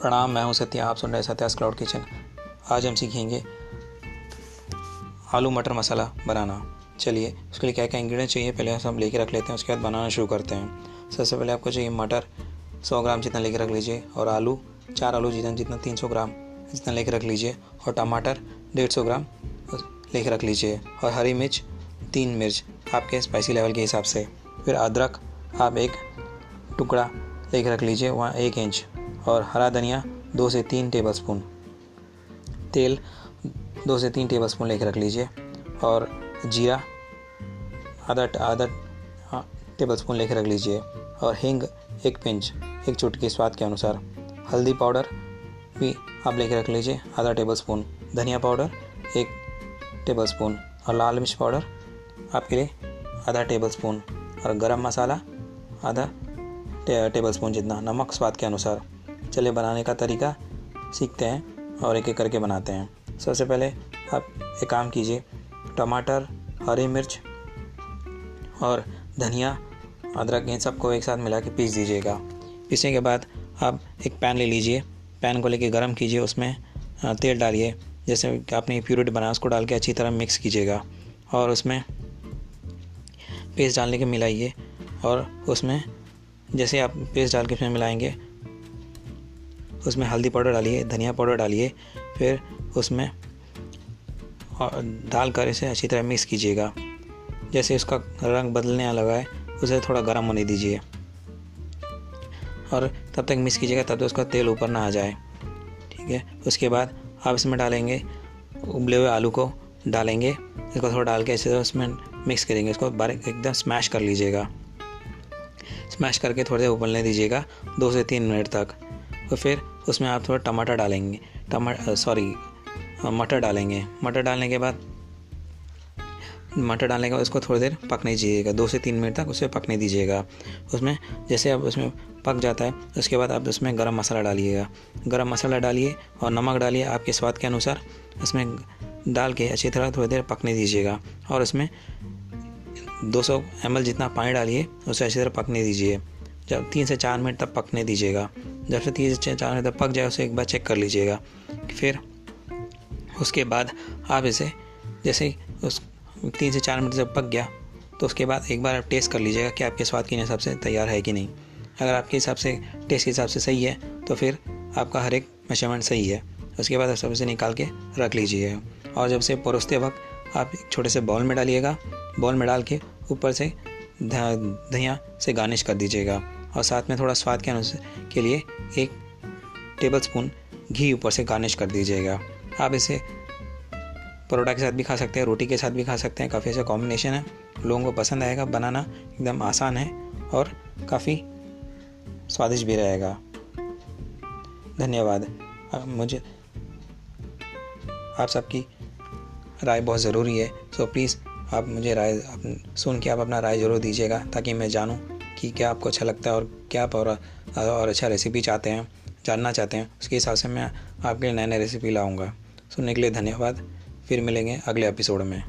प्रणाम, मैं हूँ सत्या, आप सुन रहे सत्यास क्लाउड किचन आज हम सीखेंगे आलू मटर मसाला बनाना। चलिए, उसके लिए क्या क्या इंग्रेडिएंट चाहिए, पहले हम लेके रख लेते हैं, उसके बाद बनाना शुरू करते हैं। सबसे पहले आपको चाहिए मटर 100 ग्राम जितना लेके रख लीजिए, और आलू, चार आलू जितना जितना 300 ग्राम जितना लेके रख लीजिए, और टमाटर 150 ग्राम लेके रख लीजिए, और हरी मिर्च, तीन मिर्च, आपके स्पाइसी लेवल के हिसाब से। फिर अदरक, आप एक टुकड़ा लेके रख लीजिए, वहाँ एक इंच। और हरा धनिया, दो से तीन टेबल स्पून तेल, दो से तीन टेबल स्पून लेकर रख लीजिए। और जीरा, आधा आधा टेबल स्पून लेकर रख लीजिए। और हिंग, एक पिंच, एक चुटकी स्वाद के अनुसार। हल्दी पाउडर भी आप लेकर रख लीजिए, आधा टेबल स्पून धनिया पाउडर, एक टेबल स्पून और लाल मिर्च पाउडर, आपके लिए आधा टेबल स्पून और गरम मसाला, आधा टेबल स्पून जितना, नमक स्वाद के अनुसार। चलिए बनाने का तरीका सीखते हैं और एक एक करके बनाते हैं। सबसे पहले आप एक काम कीजिए, टमाटर, हरी मिर्च और धनिया, अदरक, इन सबको एक साथ मिला के पीस दीजिएगा। पीसने के बाद आप एक पैन ले लीजिए। पैन को लेके गरम कीजिए, उसमें तेल डालिए। जैसे आपने प्यूरिटी बनाया उसको डाल के अच्छी तरह मिक्स कीजिएगा। और उसमें पेस्ट डालने के मिलाइए और उसमें जैसे आप पेस्ट डाल के उसमें मिलाएँगे, उसमें हल्दी पाउडर डालिए, धनिया पाउडर डालिए, फिर उसमें डाल कर इसे अच्छी तरह मिक्स कीजिएगा। जैसे उसका रंग बदलने लगा है, उसे थोड़ा गर्म होने दीजिए। और तब तक मिक्स कीजिएगा, तब तक उसका तेल ऊपर ना आ जाए। ठीक है? उसके बाद आप इसमें डालेंगे, उबले हुए आलू को डालेंगे, इसको थोड़ा डाल के ऐसे उसमें मिक्स करेंगे इसको बारीक एकदम स्मैश कर लीजिएगा। स्मैश करके थोड़ी देर उबलने दीजिएगा, दो से तीन मिनट तक। तो फिर उसमें आप थोड़ा टमाटर डालेंगे। टमाटर सॉरी मटर डालेंगे। मटर डालने के बाद, मटर डालने के बाद उसको थोड़ी देर पकने दीजिएगा। दो से तीन मिनट तक उसे पकने दीजिएगा। उसमें, जैसे अब उसमें पक जाता है, उसके बाद आप उसमें गरम मसाला डालिएगा। गरम मसाला डालिए और नमक डालिए आपके स्वाद के अनुसार। उसमें डाल के अच्छी तरह थोड़ी देर पकने दीजिएगा और उसमें 200 सौ जितना पानी डालिए, उसे अच्छी तरह पकने दीजिए। जब तीन से चार मिनट तक पकने दीजिएगा। जब से तीन से चार मिनट तक पक जाए, उसे एक बार चेक कर लीजिएगा। फिर उसके बाद आप इसे, जैसे उस तीन से चार मिनट जब पक गया तो उसके बाद एक बार आप टेस्ट कर लीजिएगा कि आपके स्वाद के हिसाब से तैयार है कि नहीं। अगर आपके हिसाब से टेस्ट के हिसाब से सही है तो फिर आपका हर एक मेज़रमेंट सही है। उसके बाद आप सब इसे निकाल के रख लीजिए और जब से परोसते वक्त आप एक छोटे से बॉल में डालिएगा। बॉल में डाल के ऊपर से धनिया से गार्निश कर दीजिएगा। और साथ में थोड़ा स्वाद के अनुसार के लिए एक टेबल स्पून घी ऊपर से गार्निश कर दीजिएगा। आप इसे परोठा के साथ भी खा सकते हैं, रोटी के साथ भी खा सकते हैं, काफ़ी अच्छा कॉम्बिनेशन है। लोगों को पसंद आएगा, बनाना एकदम आसान है और काफ़ी स्वादिष्ट भी रहेगा। धन्यवाद। मुझे, आप सबकी राय बहुत ज़रूरी है सो प्लीज़ आप मुझे राय सुन के आप अपना राय ज़रूर दीजिएगा ताकि मैं जानूँ कि क्या आपको अच्छा लगता है और क्या आप और, और अच्छा रेसिपी चाहते हैं जानना चाहते हैं। उसके हिसाब से मैं आपके लिए नए नए रेसिपी लाऊँगा। सुनने के लिए धन्यवाद। फिर मिलेंगे अगले एपिसोड में।